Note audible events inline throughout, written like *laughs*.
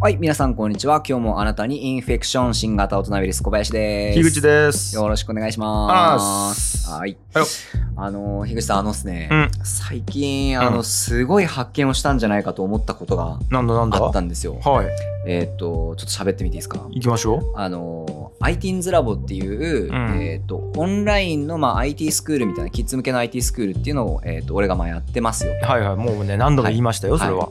はい、皆さんこんにちは。今日もあなたにインフェクション新型大人ウイルス小林です。樋口です。よろしくお願いしあます。ーはい。はいあの、樋口さん、あのですね、うん最近、あの、うんすごい発見をしたんじゃないかと思ったことがなんだなんだ？あったんですよ。はい。えーっと、ちょっと喋ってみていいですか？行きましょあの、ITINS ラボっていう、うんえーっと、オンラインの、まあ、IT スクールみたいな、キッズ向けの IT スクールっていうのを、えーっと、俺がまあやってますよ。う。はいはい。もうね、何度も言いましたよ、はいそれは。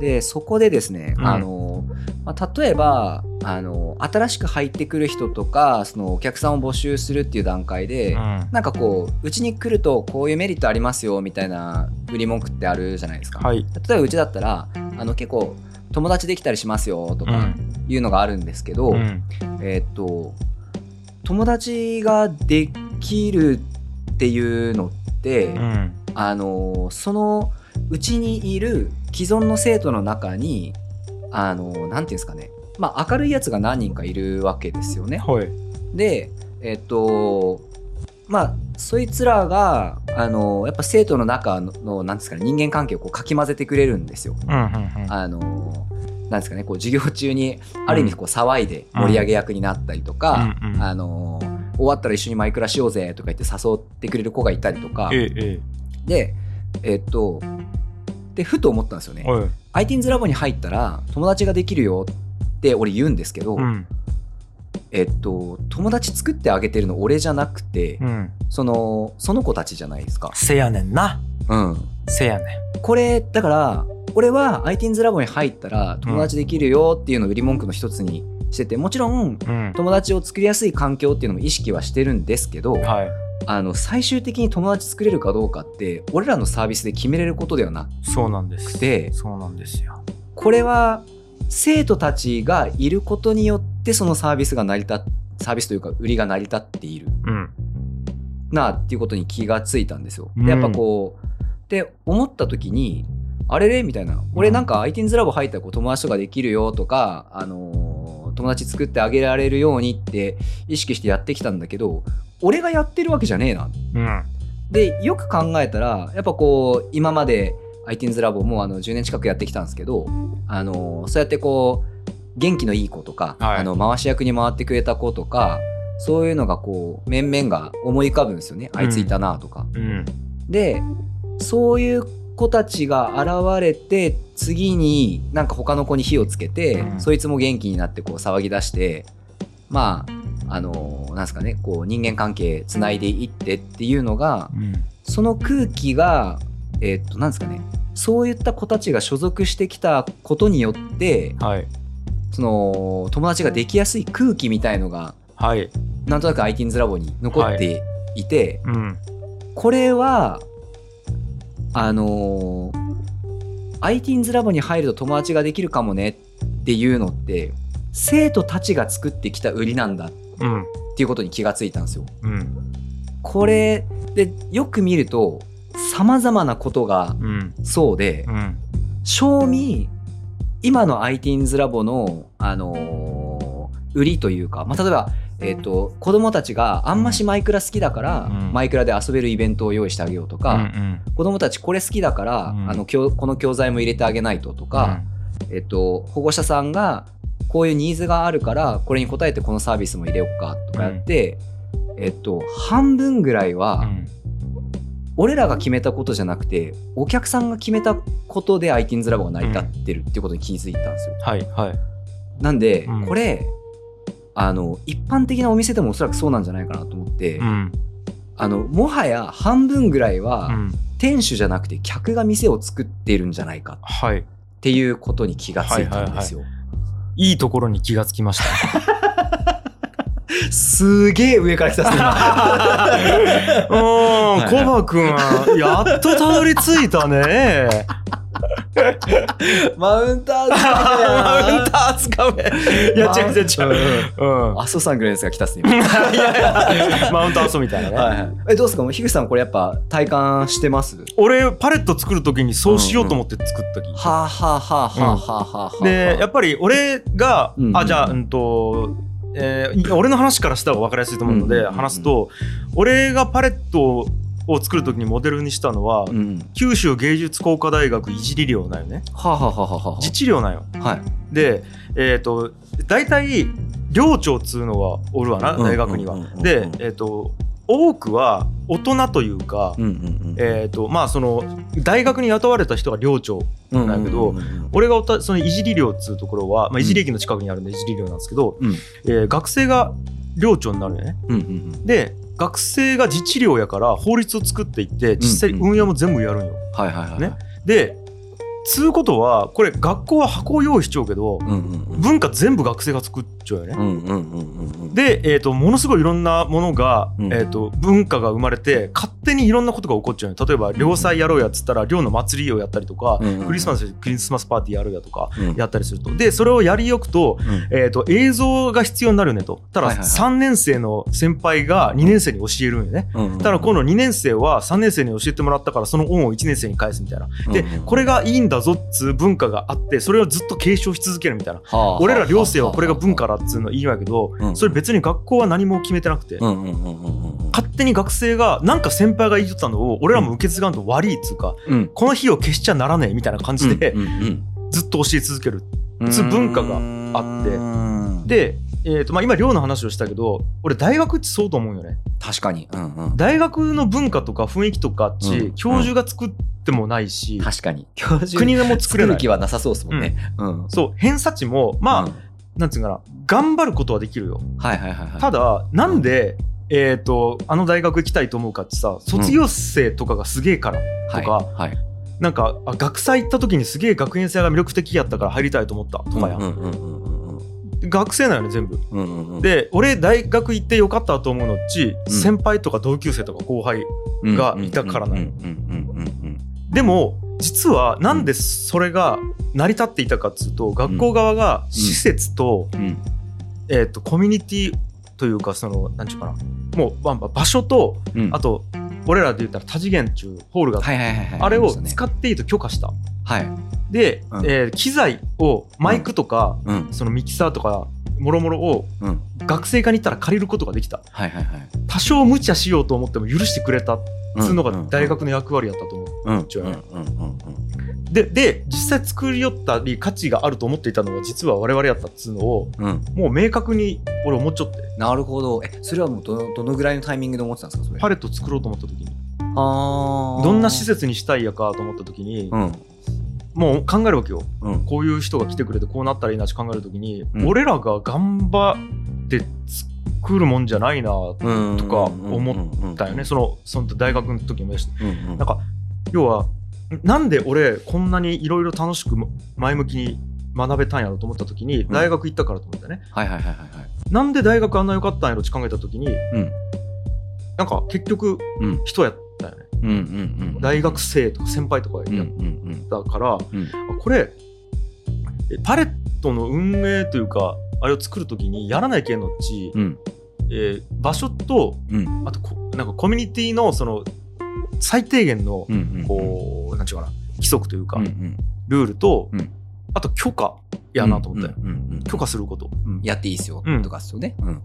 でそこでですね、うんあのまあ、例えばあの新しく入ってくる人とかそのお客さんを募集するっていう段階で、うん。うん。なんかこううちに来るとこういうメリットありますよみたいな売り文句ってあるじゃないですか。はい。例えばうちだったらあの結構友達できたりしますよとかいうのがあるんですけど、うん。えーっと友達ができるっていうのって、うん。あのそのうちにいる既存の生徒の中にあのなんていうんですかねまあ明るいやつが何人かいるわけですよね。はい。でえっとまあそいつらがあのやっぱ生徒の中ののなんですかね人間関係をこうかき混ぜてくれるんですよ。あのなんですかねこう授業中にある意味こう騒いで盛り上げ役になったりとか、うんうんあの終わったら一緒にマイクラしようぜとか言って誘ってくれる子がいたりとか。ええ、でえっとでふと思ったんですよねええ。。はい。ITINS ラボに入ったら友達ができるよって俺言うんですけど、うん。えっと友達作ってあげてるの俺じゃなくて、うん。そのその子たちじゃないですか。せやねんな。うん、せやねこれだから俺は ITINS ラボに入ったら友達できるよっていうのを売り文句の一つにしててもちろんん。うん。友達を作りやすい環境っていうのも意識はしてるんですけど、はい。あの最終的に友達作れるかどうかって俺らのサービスで決めれることではなそうなんです。くてそうなんですよ。これは生徒たちがいることによってそのサービスが成り立っサービスというか売りが成り立っているうん。なっていうことに気がついたんですよ。うんでやっぱこうって思った時にあれれみたいな俺なんか ITINS ラボ入ったらこう友達とかできるよとか、あのー友達作ってあげられるようにって意識してやってきたんだけど俺がやってるわけじゃねえなうん。でよく考えたらやっぱこう今まで ITINS ラボもあの10年近くやってきたんですけどあのそうやってこう元気のいい子とか、はいあの回し役に回ってくれた子とかそういうのがこう面々が思い浮かぶんですよね、あいついたなとか。うん。でそういう子たちが現れて次になんか他の子に火をつけて、うんそいつも元気になってこう騒ぎ出してまああのなんですかねこう人間関係つないでいってっていうのがうん。その空気がえーっとなんですかねそういった子たちが所属してきたことによってはい。その友達ができやすい空気みたいのがはい。なんとなく ITINS ラボに残っていて、うん。これはあのー、ITINS ラボに入ると友達ができるかもねっていうのって生徒たちが作ってきた売りなんだっうん。ていうことに気がついたんですよ。うん。これでよく見ると様々なことがうん。そうでうん。賞味今の ITINS ラボの、あのー売りというか、まあ、例えば、えー、と子供たちがあんましマイクラ好きだから、うんマイクラで遊べるイベントを用意してあげようとか、うん。子供たちこれ好きだから、うんあの教この教材も入れてあげないととか、えっと、保護者さんがこういうニーズがあるからこれに応えてこのサービスも入れようかとかやって、えっと、半分ぐらいは、うん。俺らが決めたことじゃなくてお客さんが決めたことで ITINS ラボが成り立ってるっていうことに気づいたんですよ。はい。はい。なんで、うんこれあの一般的なお店でもおそらくそうなんじゃないかなと思って、うん。あのもはや半分ぐらいは、うん。店主じゃなくて客が店を作っているんじゃないかはい。っていうことに気がついたんですよ。いいところに気がつきました。すげえ上から来たっすね。*laughs* うん、コバくん、やっとたどり着いたね。*laughs* マウンターマウンター掴め。いや、違う違う違う。うん。う。阿蘇さんぐらいのやつが来たっすね。今 *laughs* マウントアソみたいなね。はいはい。え、どうですか？もう樋口さんこれやっぱ体感してます？俺、パレット作るときにそうしようと思って作ったき。はあはあはあはあはあはあ。で、やっぱり俺が、うんあ、じゃあ、うんと、えー俺の話からしたら分かりやすいと思うので、うん話すと、俺がパレットを作る時にモデルにしたのは、うん。九州芸術工科大学いじり寮なんよね。はあ、はあはあはあは自治寮なんよ。あ、はい。でえっ、と大体寮長っつうのはおるわなうん大学にはうんうんうん。うんでえっ、と多くは大人というか、うんうんえっ、とまあその大学に雇われた人が寮長うんなんやけどうんうんうん俺がおったそのいじり寮っつうところは、まあ、いじり駅の近くにあるんでいじり寮なんですけど、うん。えー学生が寮長になるよね。うんうん。で学生が自治寮やから法律を作っていって実際運営も全部やるんよ。はいはいはい。ね。でつうことはこれ学校は箱を用意しちゃうけど文化全部学生が作っちゃうよね。で、えー、とものすごいいろんなものが、うん。えー、と文化が生まれて勝手にいろんなことが起こっちゃうよ例えば寮祭やろうやっつったら寮の祭りをやったりとか、うんうん。うんクリスマスでクリスマスパーティーやるやとかうん。やったりすると。でそれをやりよくと,、うん。えー、と映像が必要になるよねと。ただはいはいはい。3年生の先輩が2年生に教えるんよね。ただ今度2年生は3年生に教えてもらったからその恩を1年生に返すみたいな。でこれがいいんだぞっつう文化があってそれをずっと継承し続けるみたいな。はあ俺ら寮生はこれが文化だっつうのいいわけどうん。それ別に学校は何も決めてなくて勝手に学生がなんか先輩が言いとったのを俺らも受け継がんと悪いっつうかうん。この日を消しちゃならねえみたいな感じでずっと教え続ける。うんつう文化があって。うん。で、えーとまあ、今寮の話をしたけど俺大学ってそうと思うよね。確かに。うんうん。大学の文化とか雰囲気とかっち、うん。教授が作ってもないし、確かに。教授国でも作作れないる気はなさそうですもんね。うん。そう偏差値もまあ、うん。なんつうかな頑張ることはできるよ。はいはいはいはい。ただなんで、えー、とあの大学行きたいと思うかってさ卒業生とかがすげえから、とかはい。はい。なんかあ学祭行った時にすげえ学園祭が魅力的やったから入りたいと思ったとかや、うんうんうんうんうん学生なよね全部。うんうんうん。で俺大学行ってよかったと思うのっち、うん。先輩とか同級生とか後輩がいたからなうんうんうんうんうんでも実はなんでそれが成り立っていたかっつうと学校側が施設と,、えー、とコミュニティというかそのなんちゅうかな。もうまあ場所とうん。あと俺らで言ったら多次元っうホールがあってはいはいはいはい。あれを使っていいと許可した。ねはい。で、うん。えー機材をマイクとか、うん。そのミキサーとかもろもろをうん。学生課に行ったら借りることができた。はいはいはい。多少無茶しようと思っても許してくれたっつうのが大学の役割やったと思う。うん。ちはねでで実際作り寄ったり価値があると思っていたのは実は我々やったっつうのをうん。うんもう明確に俺思っちゃって。なるほど。えそれはもうどのどのぐらいのタイミングで思ってたんですかそれ？パレット作ろうと思った時に。あー。どんな施設にしたいやかと思った時にうん。もう考えるわけよ。うん。こういう人が来てくれてこうなったらいいなって考える時に、うん。俺らが頑張って作るもんじゃないなとうんか思ったよね。そのその大学の時もやし。うんうん。なんか要はなんで俺こんなにいろいろ楽しく前向きに学べたんやろと思った時に大学行ったからと思ったね、はいはいはいはいはい。なんで大学あんな良かったんやろって考えた時にうん。なんか結局うん。人やったよね。うんうんうん大学生とか先輩とかうんうんやっうん。たから、これえパレットの運営というかあれを作る時にやらないけんのっち、うん。えー場所とうん。あとこなんかコミュニティのその最低限のうんうんこう、なんちゅうかな規則というか、うんうん。ルールと、うん。あと許可やなと思ったよ、うんうんうん。許可すること。うん。やっていいですようんとかっすよね。うん。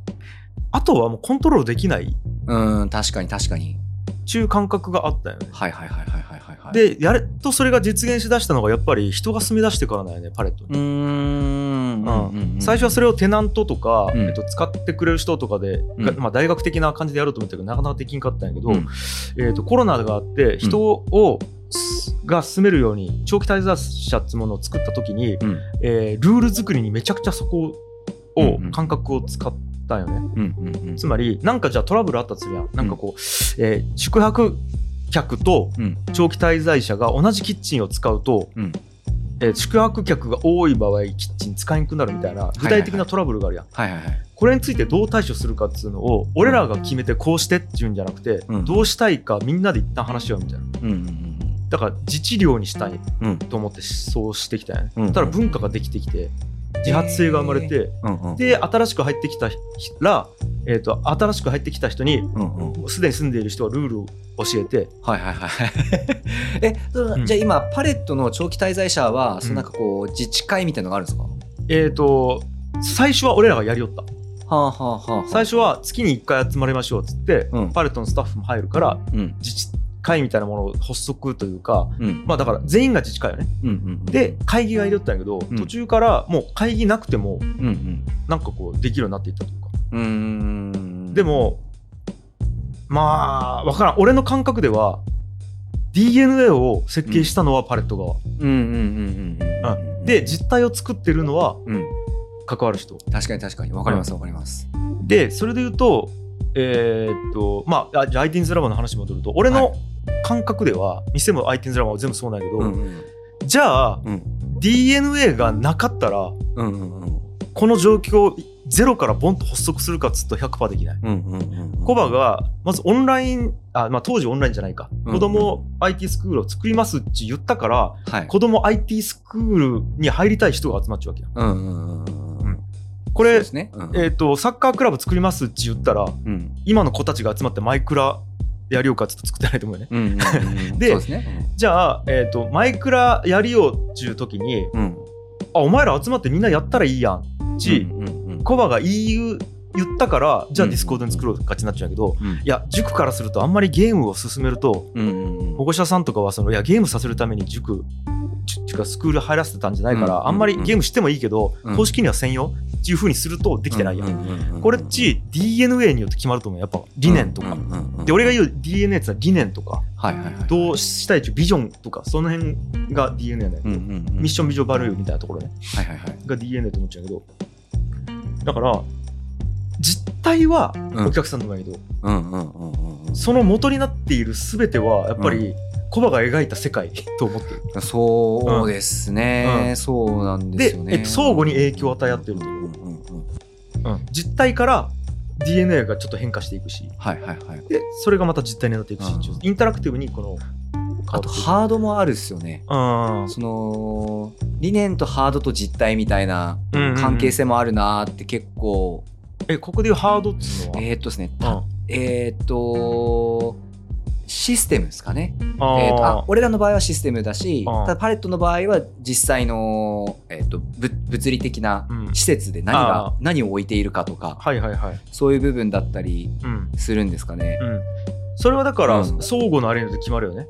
あとはもうコントロールできない。うん確かに確かに。っていう感覚があったよね。はいはいはいはいはいでやれとそれが実現しだしたのがやっぱり人が住み出してからだよねパレットにうーん。うん最初はそれをテナントとか、うん。えっと、使ってくれる人とかで、うん。がまあ、大学的な感じでやろうと思ったけどなかなかできんかったんやけど、うん。えっとコロナがあって人を、すが住めるように長期滞在者っていうものを作った時に、うん。えールール作りにめちゃくちゃそこを、うんうん。感覚を使ったよね。うんうんうん。つまりなんかじゃあトラブルあったとするやん。なんかこう、えー宿泊客とうん。長期滞在者が同じキッチンを使うと、うん。えー宿泊客が多い場合キッチン使いにくくなるみたいな具体的なトラブルがあるやん。はいはいはい。これについてどう対処するかっていうのを俺らが決めてこうしてっていうんじゃなくて、うん。どうしたいかみんなで一旦話し合うみたいな。うんうん。だから自治療にしたいうん。うんと思ってそうしてきたよね。うん。ただ文化ができてきて自発性が生まれて、うんうん。で新しく入ってきたら、えー、と新しく入ってきた人にうんうん。すでに住んでいる人はルールを教えて。はいはいはい *laughs* えじゃあ今パレットの長期滞在者はん。そのなんかこう自治会みたいなのがあるんですか？えっ、と最初は俺らがやりよった。はあはあはあはあ。最初は月に1回集まりましょうっつって、うん。パレットのスタッフも入るからうん。自治会みたいなものを発足というかうん。まあだから全員が自治会よね。うんうんで会議がいるったんやけど、うん。途中からもう会議なくてもうんうん。なんかこうできるようになっていったというか。うーん。でもまあわからん。俺の感覚では DNA を設計したのはパレット側、うんうんうんうんうんうん。で実態を作ってるのはうん。関わる人。確かに確かに。わかりますわかります。でそれで言うとえーっとまああじゃあ ITINS ラボの話に戻ると俺はの感覚では、店も ITINS ラボも全部そうなんやけど、うんうん。じゃあうん。DNA がなかったらうんうんうん。この状況をゼロからボンと発足するかっつうと100%できない。うんうんうんコバがまずオンラインあ、まあ、当時オンラインじゃないか、うん。子供 IT スクールを作りますって言ったからはい。子供 IT スクールに入りたい人が集まっちゃうわけやうんうんうんうん。うん。これ、ね。うん。えー、とサッカークラブ作りますって言ったらうん。今の子たちが集まってマイクラやりようかって言って作ってないと思うよね。うんうん *laughs* でじゃあ、えー、とマイクラやりようっていう時にうん。うんあお前ら集まってみんなやったらいいやんち、うんうんうん。コバが言う言ったからじゃあうん Discord に作ろうかちになっちゃうけど、うん。いや塾からするとあんまりゲームを進めるとうんうんうん。保護者さんとかはそのいやゲームさせるために塾スクール入らせてたんじゃないから、うんあんまりゲームしてもいいけど、うん。公式には専用っていうふうにするとできてないやん、これっち DNA によって決まると思うやっぱ理念とか、で俺が言う DNA ってのは理念とかはいはいはいどうしたいっていうビジョンとかその辺が DNA だよ、うんうんうんミッションビジョンバルーみたいなところね。はいはいはい。が DNA と思っちゃうけど。だから実態はうん。お客さんの方がいいけど、その元になっている全てはやっぱりコバが描いた世界 *laughs* と思ってる。そうですね、うん。そうなんですで、よね。えっと、相互に影響を与え合ってるんいう、うん。うん。うん実態から DNA がちょっと変化していくし。はいはいはい。でそれがまた実態になっていくし、うん。インタラクティブにこのあとハードもあるっすよね。うん。その理念とハードと実態みたいなうんうんうん。関係性もあるなーって結構、えここでいうハードっつうのは、えーっとですね、うん。えーっとシステムですかね。えーとあ俺らの場合はシステムだし、うんただパレットの場合は実際の、えー、とぶ物理的なうん。施設で何あがー。何を置いているかとかはいはいはい、そういう部分だったりうん。するんですかね。うん、それはだから、うん。相互のあれによって決まるよね。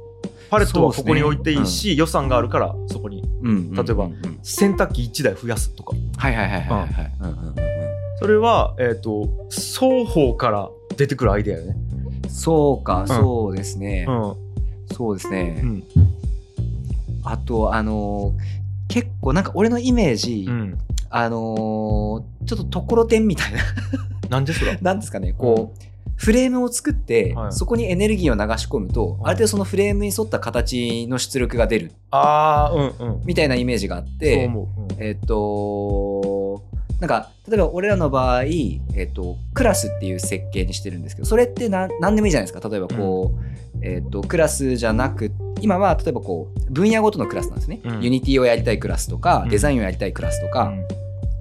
パレットはここに置いていいし、予算があるからそこに。うん例えばうんうん。うん洗濯機1台増やすとか。はいはいはいはいはい。うんうんうんうん。それは、えー、と双方から出てくるアイデアよね。そうか、そうですね。うん。そうですね。うん。あと、あのー結構なんか俺のイメージ、うん、あのーちょっとところてんみたいな、なんでそれ *laughs* なんですかね、こう、フレームを作って、はい。そこにエネルギーを流し込むと、はい。ある程度そのフレームに沿った形の出力が出るああうんうんみたいなイメージがあって、思う、うんえっと、なんか、例えば俺らの場合、えっと、クラスっていう設計にしてるんですけど、それって何何でもいいじゃないですか。例えばこう、えっと、クラスじゃなく、今は例えばこう、分野ごとのクラスなんですね。うん。 Unity をやりたいクラスとかう、ん。デザインをやりたいクラスとかうん。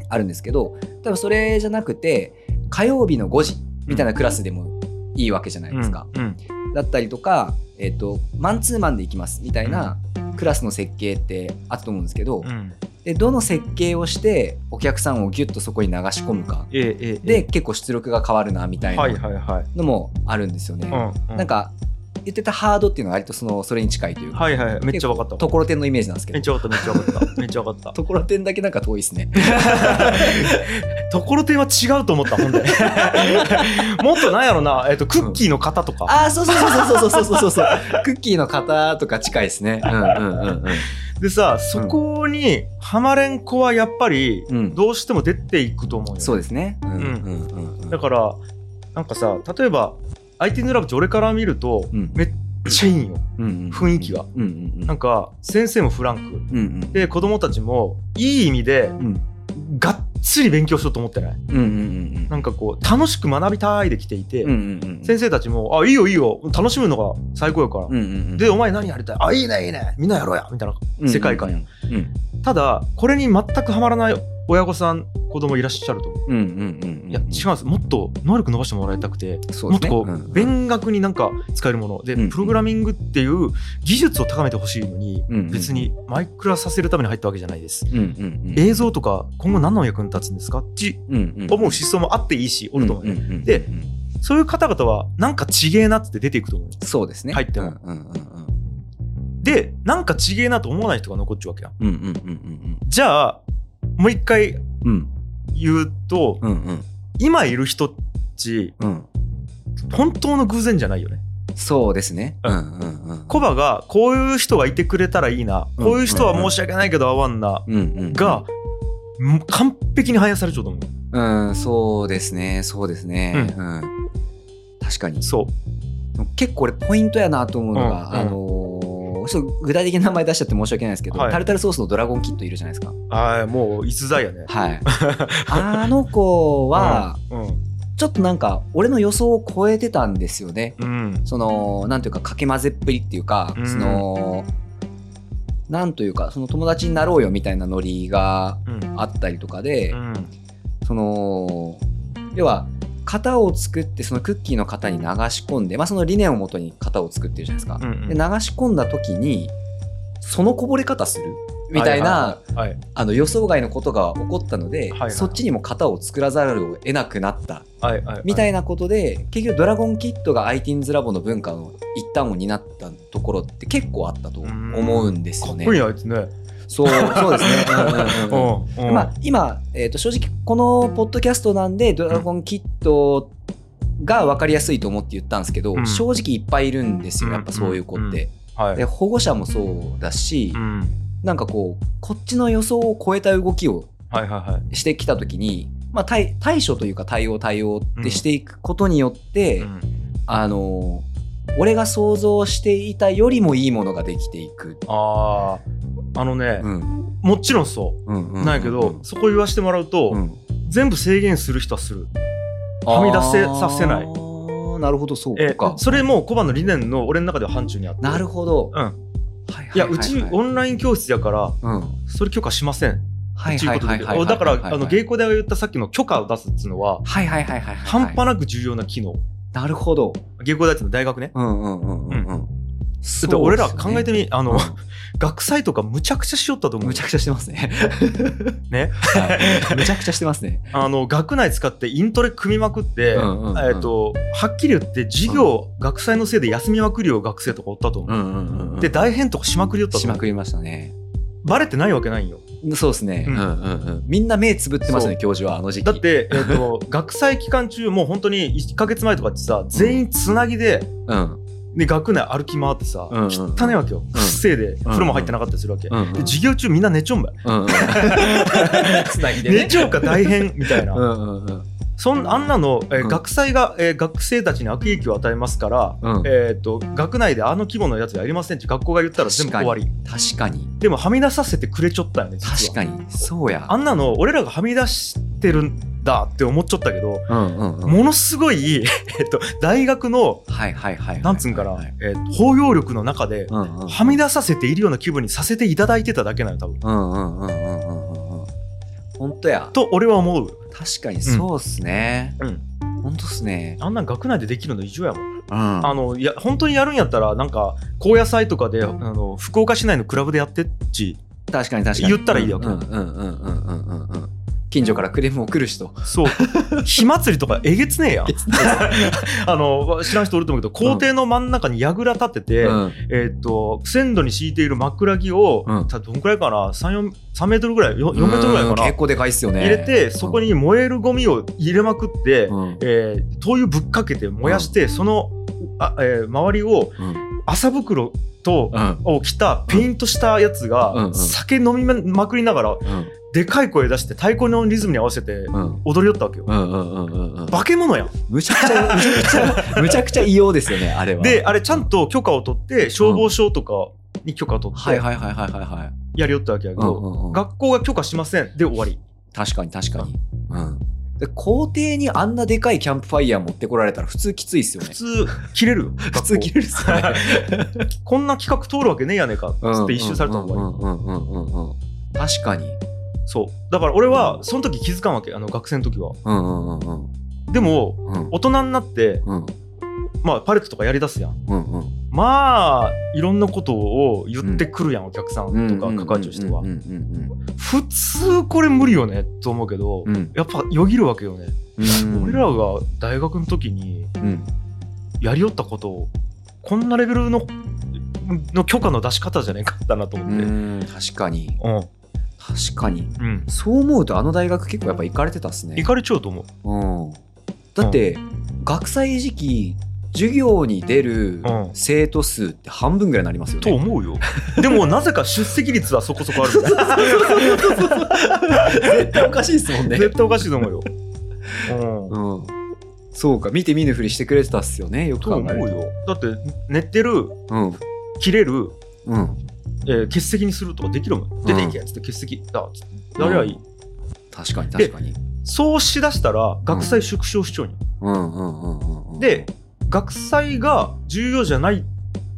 あるんですけど、例えばそれじゃなくて、火曜日の5時みたいなクラスでもいいわけじゃないですか。うん。だったりとか、えっと、マンツーマンで行きますみたいなクラスの設計ってあったと思うんですけど、うんでどの設計をしてお客さんをギュッとそこに流し込むか。ええええで結構出力が変わるなみたいはいなはいはい、のもあるんですよね。うんうん。なんか言ってたハードっていうのは割とそのそれに近いというか、はいはいはいめっちゃ分かった。ところてんのイメージなんですけど。めっちゃ分かっためっちゃ分かった。めっちゃ分かったところてんだけなんか遠いですね。*laughs* *laughs* ところてんは違うと思ったほんでもっとなんやろな、えっとクッキーの型とか、ああそうそうそうそうそうそうそうそう。クッキーの型とか近いですね。うんうんうんでさそこにハマれん子はやっぱりどうしても出ていくと思うよね、そうですね。うんうんうんうん。だからなんかさ例えば IT ヌラブって俺から見るとうん。めっちゃいいんよ。うんうん雰囲気が。うんうんうん。なんか先生もフランク。うんうん。で子供たちもいい意味でうん。がっつり勉強しようと思ってない？うんうんうんなんかこう楽しく学びたいで来ていて、うんうんうん先生たちも「あいいよいいよ楽しむのが最高やから」うんうんうんでお前何やりたい？あいいねいいね。みんなやろうや。みたいな世界観や、うん。ただこれに全くハマらない親御さん子供いらっしゃると思う。うんうんうんうん。いや違うんですもっと能力伸ばしてもらいたくて、そうですね。もっとこう、んん勉学になんか使えるもので、うんうんプログラミングっていう技術を高めてほしいのに、うんうん別にマイクラさせるために入ったわけじゃないです。うんうんうん。映像とか今後何の役に立つんですか？って。思う思想もあっていいし、おると思うよ、んんんんでそういう方々はなんかちげえなって出ていくと思う。そうですね。入ってもうんうんうんで、なんかちげえなと思わない人が残っちゃうわけやん。うん。うんうんうんじゃあ、もう一回うんうん。言うと、うんうん今いる人っち、うん。本当の偶然じゃないよね。そうですね。ううんんうんうん。コバがこういう人がいてくれたらいいな、うんこういう人は申し訳ないけど合わんな、うんうんうん。が、完璧に反映されちゃうと思う。うん、そうですね。そうですね。うん。確かに。そう。結構俺ポイントやなと思うのが、うんうんあのーちょっと具体的な名前出しちゃって申し訳ないですけど、はいタルタルソースのドラゴンキットいるじゃないですか。ああ、もう逸材やね。はい。*laughs* あの子は、うん、ちょっとなんか俺の予想を超えてたんですよね。うん。その、なんていうか、かけ混ぜっぷりっていうか、うんその、なんというか、その友達になろうよみたいなノリがうん。あったりとかで、うん。その、要は、型を作ってそのクッキーの型に流し込んで、まあ、その理念をもとに型を作ってるじゃないですか。うんうんで流し込んだ時にそのこぼれ方するみたいな、はいはいはい。あの予想外のことが起こったので、はいはい。そっちにも型を作らざるを得なくなった。はいはいはい。みたいなことで、結局ドラゴンキットが ITINS ラボの文化の一端を担ったところって結構あったと思うんですよね。かっこいい。なあいつね。そうそうですね。まあ、今、えー、と正直このポッドキャストなんでドラゴンキットが分かりやすいと思って言ったんですけど、うん正直いっぱいいるんですよやっぱそういう子って。はい。で保護者もそうだし、うん。なんかこうこっちの予想を超えた動きをはいはいはい。してきた時に、まあ、対対処というか対応対応ってしていくことによって、うんあの俺が想像していたよりもいいものができていく。ああ、あのね、うんもちろんそう。うんうんなんやけど、そこ言わしてもらうと、うん全部制限する人はする。はみ出せさせないなるほどそうえか。それもコバの理念の俺の中では範疇にあって。なるほど。うん。はいはいいや、うちオンライン教室やから、うんそれ許可しません。はいということで。はいはいはいはいだから、はいあの、芸妓で言ったさっきの許可を出すっていうのは、はいはいはいはいはい半端なく重要な機能。なるほど。芸妓大っていうのは大学ね。うんうんうんうんうん。だって俺ら考えてみ、あの、うん学祭とかむちゃくちゃしよったと思う。むちゃくちゃしてますね。ね。はいむちゃくちゃしてますね。あの、学内使ってイントレ組みまくって、うんうんうんえっ、と、はっきり言って授業、学祭のせいで休みまくりよう学生とかおったと思う。んうんうんで、大変とかしまくりよったと思う。しまくりましたね。バレてないわけないんよ。そうですね。ううんんうんうん。みんな目つぶってますね、教授はあの時期。だって、えっ、と、*laughs* 学祭期間中、もう本当に1ヶ月前とかってさ、全員つなぎで、うん。で、学内歩き回ってさ、うんうんうん汚ねわけよ。くっせえで、風呂も入ってなかったりするわけ。うんうんで、授業中みんな寝ちょんばい。うんうん。*laughs* つなぎでね。寝ちょうか大変みたいな。うんうんうん。そんあんなの、えーうん学祭が、えー学生たちに悪影響を与えますから、うんえー、と学内であの規模のやつやりませんって学校が言ったら全部終わり確かに。でもはみ出させてくれちょったよね確かに。そうや。あんなの俺らがはみ出してるんだって思っちゃったけど、うんうんうん。ものすごい、*laughs* えっと、大学のはいはいはいはい。なんつうんかな、はいえー包容力の中で、うんうん。はみ出させているような気分にさせていただいてただけなの多分うんうんうんうんうん。本当や。と俺は思う、確かにそうっすね。うん、本当っすね。あんなん学内でできるの異常やもんうん。あのいや本当にやるんやったらなんか高野祭とかであの福岡市内のクラブでやってっち確かに確かに。言ったらいいわけうんうんうんうんうんうんうん。近所からクレームを来る人。そう。*laughs* 火祭りとかえげつねえやん。*laughs* あの知らん人おると思うけど校庭の真ん中に櫓立てて、うん。えーっと線路に敷いている枕木を、うん。たどんくらいかな？3 3メートルぐらい？4, 4メートルぐらいかな？結構でかいっすよね。入れてそこに燃えるゴミを入れまくって、うん。えー灯油ぶっかけて燃やして、そのあ、えー周りをうん。麻袋と、うん。を着たペイントしたやつが、酒飲みまくりながらうんでかい声出して太鼓のリズムに合わせてうん踊りよったわけよ。化け物やん。むちゃくちゃ、むちゃくちゃ、*laughs* むちゃくちゃ異様ですよね、あれは。で、あれちゃんと許可を取って、消防署とかに許可を取って、はいはいはいはいはいはい。やりよったわけやけど、学校が許可しませんで終わり。確かに確かに。うん。で校庭にあんなでかいキャンプファイヤー持ってこられたら普通きついっすよね普。通、切れるよ。*laughs* 普通切れるっすよね。*laughs* こんな企画通るわけねえやねえか。つって一周されたの終わり。うんうんうんうんうんうん。確かに。そう。だから俺はその時気づかんわけ。あの学生の時は。うんうんうんうん。でもうん。大人になってうん。まあパレットとかやりだすやん。うんうん。まあいろんなことを言ってくるやん、お客さんとか係長人は。うんうん普通これ無理よねと思うけど、うん。うんやっぱよぎるわけよね、うん。俺らが大学の時にうん。やりよったことをこんなレベルのの許可の出し方じゃねえかったなとう思って。ん確かに。うん確かに。うん。そう思うとあの大学結構やっぱ行かれてたっすね。行かれちゃうと思う。うん。だって学祭時期授業に出るうん。生徒数って半分ぐらいになりますよね。と思うよ。でもなぜか出席率はそこそこあるみたいな絶対おかしいですもんね。絶対おかしいと思うよ。うん。うん、そうか見て見ぬふりしてくれてたっすよね。よく考えると。うよ。だって寝てるうん。切れる、うん、えー欠席にするとかできるもん。出ていけっつって欠席。だっつってやりゃいい、確かに確かに。そうしだしたら学祭縮小しちゃうんよ、うんうんうんうんうん、で学祭が重要じゃない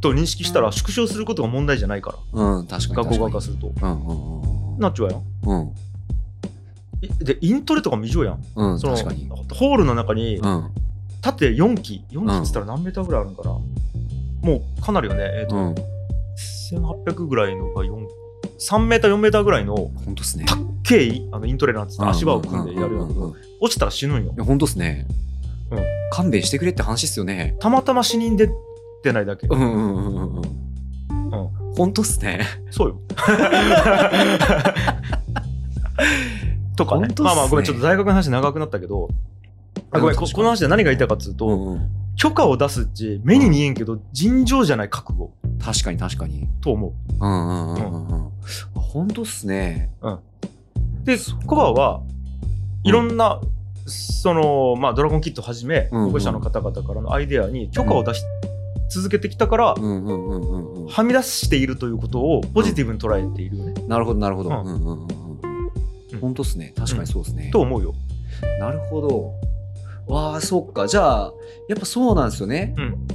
と認識したら縮小することが問題じゃないから。うん確かに学校側から確すると。うんうんうん。なっちゃうやん。うん。いでイントレとかも異常やん。うんその確かに。ホールの中にうん。縦4機4機っつったら何メーターぐらいあるんかな、もうかなりよね。えっ、と、うん1800ぐらいのが4 3メーター4メーターぐらいの本当っすね。たっけいあのイントレなんつって足場を組んでやるやんうんうんうんうん。い落ちたら死ぬんよ。や本当っすね。うん。勘弁してくれって話っすよね。たまたま死人出てないだけ、うんうんうんうんうん。うん。本当っすね。そうよ。*laughs* とかね。ね。まあまあごめんちょっと大学の話長くなったけど。あごめんここの話で何が言いたいかっつうと、うんうん。許可を出すっち目に見えんけど尋常じゃない覚悟確かに確かに。と思うんうんうんうんうん。本当っすね。うでコバはいろんな、そのまあドラゴンキットはじめ保護者の方々からのアイデアに許可を出し続けてきたから、うんうんうんうんうん。はみ出しているということをポジティブに捉えているよね、なるほどなるほど。ううんんうんうんうんううんん。本当っすね。確かにそうっすね。と思うよ。なるほど。わあ、そっか。じゃあ、やっぱそうなんですよね。うん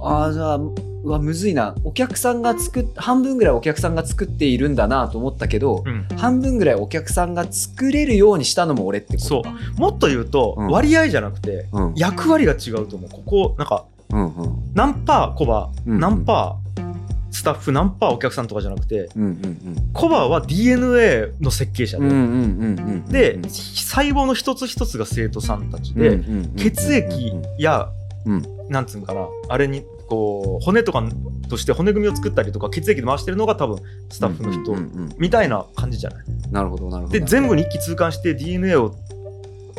ああ、じゃあ、うわ、むずいな。お客さんが作っ、半分ぐらいお客さんが作っているんだなと思ったけど、うん半分ぐらいお客さんが作れるようにしたのも俺ってことか。もっと言うと、うん割合じゃなくてうん。役割が違うと思うここなんかうんうん。何パーコバ、うん何パースタッフ何パーお客さんとかじゃなくてうんうんコバは DNA の設計者で、うん。うんうんうんうん。で細胞の一つ一つが生徒さんたちうんで、うん、血液や、うんなんつうんかなあれにこう骨とかとして骨組みを作ったりとか血液で回してるのが多分スタッフの人、みたいな感じじゃないなるほどなるほど。で全部に一気通貫して DNA を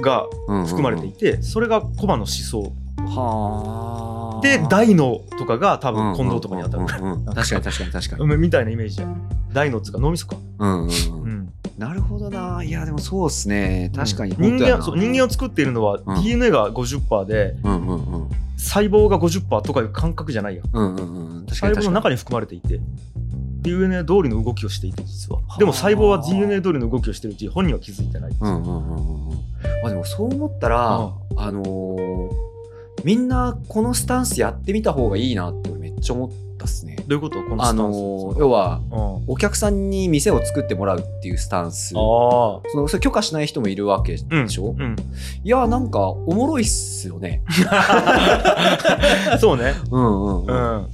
が含まれていて、それがコバの思想はあ。で大脳とかが多分近藤とかに当たる、うんうんうんうん *laughs* 確かに確かに確かに。うんみたいなイメージじゃん大脳っつうか脳みそか、うんうんううんん、なるほどな。いや、でもそうっすね。確かに。人間そう人間を作っているのはうん DNA が50%で、うんうんうん。細胞が50%とかいう感覚じゃないやん。うんうんうん。細胞の。中に含まれていて。DNA 通りの動きをしていて実は。はあ。でも細胞は DNA 通りの動きをしてるうち本人は気づいてない、うんうんうんうんうん。あでもそう思ったら、うん。あのーみんなこのスタンスやってみた方がいいなってちゃ思ったっすね。どういうこと？このあスタンス、のー要はお客さんに店を作ってもらうっていうスタンス。あそのそれ許可しない人もいるわけでしょ、うん。いやなんかおもろいっすよね。*laughs* そうね。うんうんううん。ん。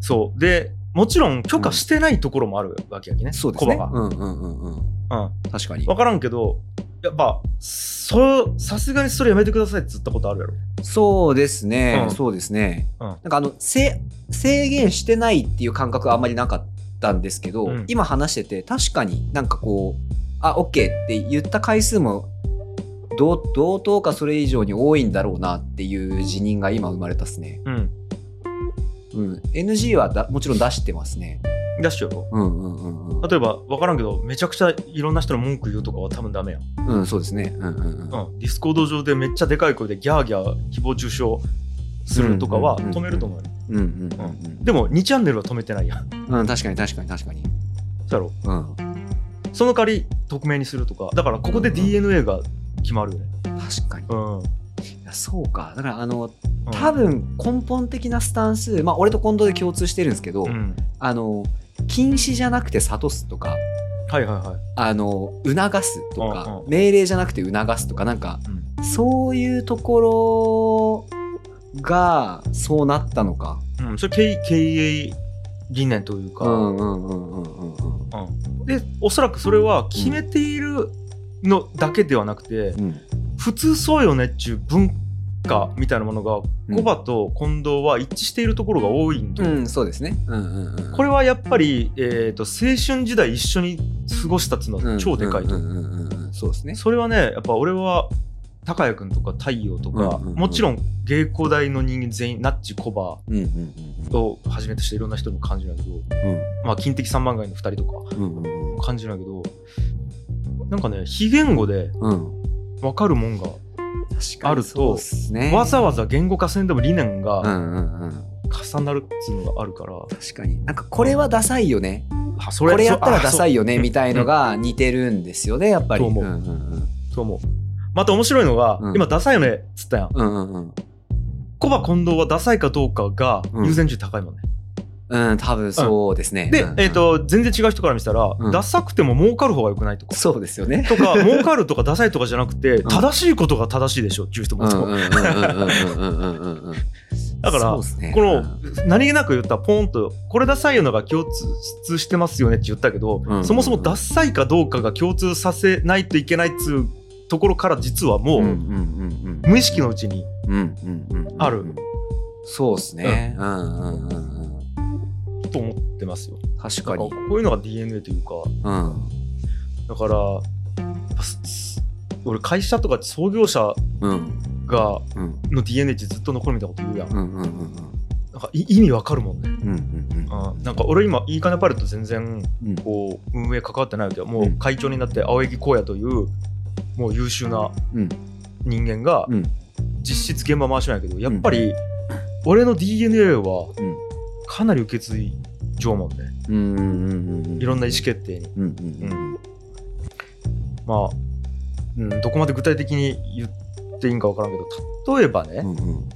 そう。でもちろん許可してないところもあるわけやきね、そうですね。コバうんうんうんうん。が、確かにうん、。分からんけどやっぱそうさすがにそれやめてくださいって言ったことあるやろそうですね、うんそうですね。うんなんかあのせ制限してないっていう感覚はあんまりなかったんですけど、うん今話してて確かになんかこうあ OK って言った回数も同同等かそれ以上に多いんだろうなっていう自認が今生まれたっすね。うんうん、NG はだもちろん出してますね。出しよろうんうんうんうん。例えば分からんけどめちゃくちゃいろんな人の文句言うとかは多分ダメやんうん、そうですね。うんうんうん。うん、 Discord 上でめっちゃでかい声でギャーギャー誹謗中傷するとかはうんうんうんうん止めると思うよ、うんうんうんでも2チャンネルは止めてないやんうん。うん、確かに確かに確かに。だろ？うん。その代わり匿名にするとかだからここで DNA が決まるよね確かに。いうん、うん、やそうか。だからあの、多分根本的なスタンス、まあ俺と近藤で共通してるんですけど、うんあの、禁止じゃなくて諭すとか、はいはいはい。あの促すとか、うんうん命令じゃなくて促すとかなんかうんそういうところがそうなったのか。うん、それ経経営理念というか、うんうんうんうんうんうん。うんでおそらくそれは決めているのだけではなくて、うん普通そうよねっちゅう文化みたいなものが、うんコバと近藤は一致しているところが多いんで、うん、そうですね。うんうんうん。これはやっぱり、えー、と青春時代一緒に過ごしたっていうのは超でかいと、うんうんうんうんうんそうですね。それはねやっぱ俺は高谷君とか太陽とか、うんうんうんもちろん芸工大の人間全員ナッチコバうんうんうんをはじめとしていろんな人にも感じるんだけど、まあ、金的三番街の2人とかうんうんうんうん感じるんだけどなんかね非言語でうん。分かるもんが、あるとね。わざわざ言語化せんでも理念うがんうんうん。重なるっていうのがあるから、確かに。なんかこれはダサいよね。これやったらダサいよよねみたいのが似てるんですよね、やっぱり。と思う。んうんうん。と思う。また面白いのが、うん。今ダサいよねっつったやん。うんうんうん。コバ近藤はダサいかどうかがうん。優先順位高いもんね、うん、うん、多分そうですね。で、うんうん、えっ、ー、と、全然違う人から見たら、うん、ダサくても儲かる方が良くないとか。そうですよね。とか、儲かるとかダサいとかじゃなくて、うん、正しいことが正しいでしょっていう人もいつも。だから、ね、この、何気なく言ったポンと、これダサいのが共通してますよねって言ったけど、うんうんうん、そもそもダサいかどうかが共通させないといけないっつうところから、実はもう、無意識のうちにある。そうですね。うんうんうんと思ってますよ。確かに。こ。ういうのが DNA というか。うん。だから俺会社とか創業者うん。がうん。の DNA ってずっと残るみたいなこと言うやん。うんうんうんなんかい意味わかるもんね。うんうんうん。あなんか俺今いいかねパレット全然うん。こう運営関わってないわけよ。もう会長になって青柳荒野というもう優秀なうん。人間がうん。実質現場回しないけどやっぱり俺の DNA はうんかなり受け継いじょうもんねうんうんうんうん。いろんな意思決定に。うん。うん。まあ、うん、どこまで具体的に言っていいんかわからんけど例えばね、うんうん